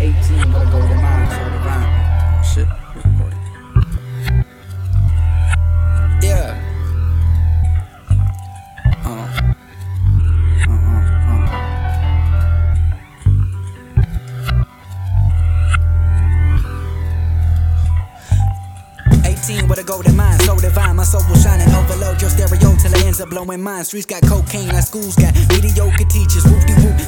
18 with a golden mind, so the rhyme. Shit, recording. Yeah. Uh. Uh, uh, uh. Eighteen with a golden mind, so divine. My soul will shine and overload your stereo till it ends up blowing mine. Streets got cocaine, our schools got mediocre teachers.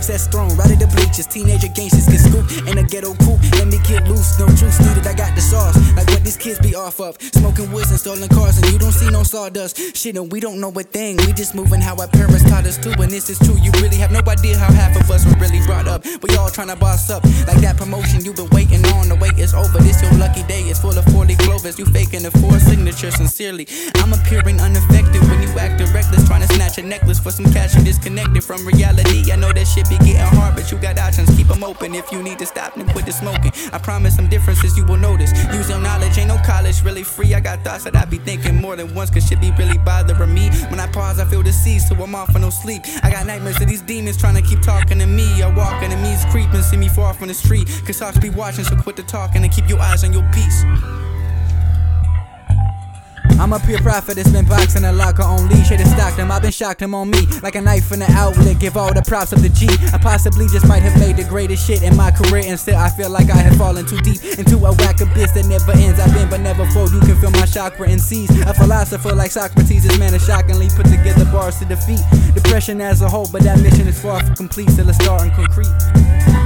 Whoop de whoop, set strong, right at the bleachers. Teenager gangsters get scooped in a ghetto coupe. Let me get loose, no juice needed. I got the sauce, like what these kids be off of. Smoking woods and stolen cars, and you don't see no sawdust. Shit, and we don't know a thing. We just moving how our parents taught us to, and this is true. You really have no idea how half of us were really brought up. We all trying to boss up, like that promotion you been waiting on. The wait is over. This your lucky day. It's full of 40 clovers. You faking the four signature sincerely. I'm appearing unaffected for some cash. You disconnected from reality. I know that shit be getting hard, but you got options. Keep them open. If you need to stop, then quit the smoking. I promise some differences you will notice. Use your knowledge, ain't no college really free. I got thoughts that I be thinking more than once, cause shit be really bothering me. When I pause, I feel seas, so I'm off for no sleep. I got nightmares of these demons trying to keep talking to me. Or walking to me's creeping, see me far from the street. Cause hawks be watching, so quit the talking and keep your eyes on your peace. I'm a pure prophet that's been boxing a locker on leash. Has stocked him, I've been shocked him on me. Like a knife in the outlet, give all the props of the G. I possibly just might have made the greatest shit in my career. Instead, I feel like I have fallen too deep into a whack abyss that never ends. I've been but never fold. You can feel my chakra and seize. A philosopher like Socrates, this man is shockingly put together bars to defeat depression as a whole. But that mission is far from complete, still a start in concrete.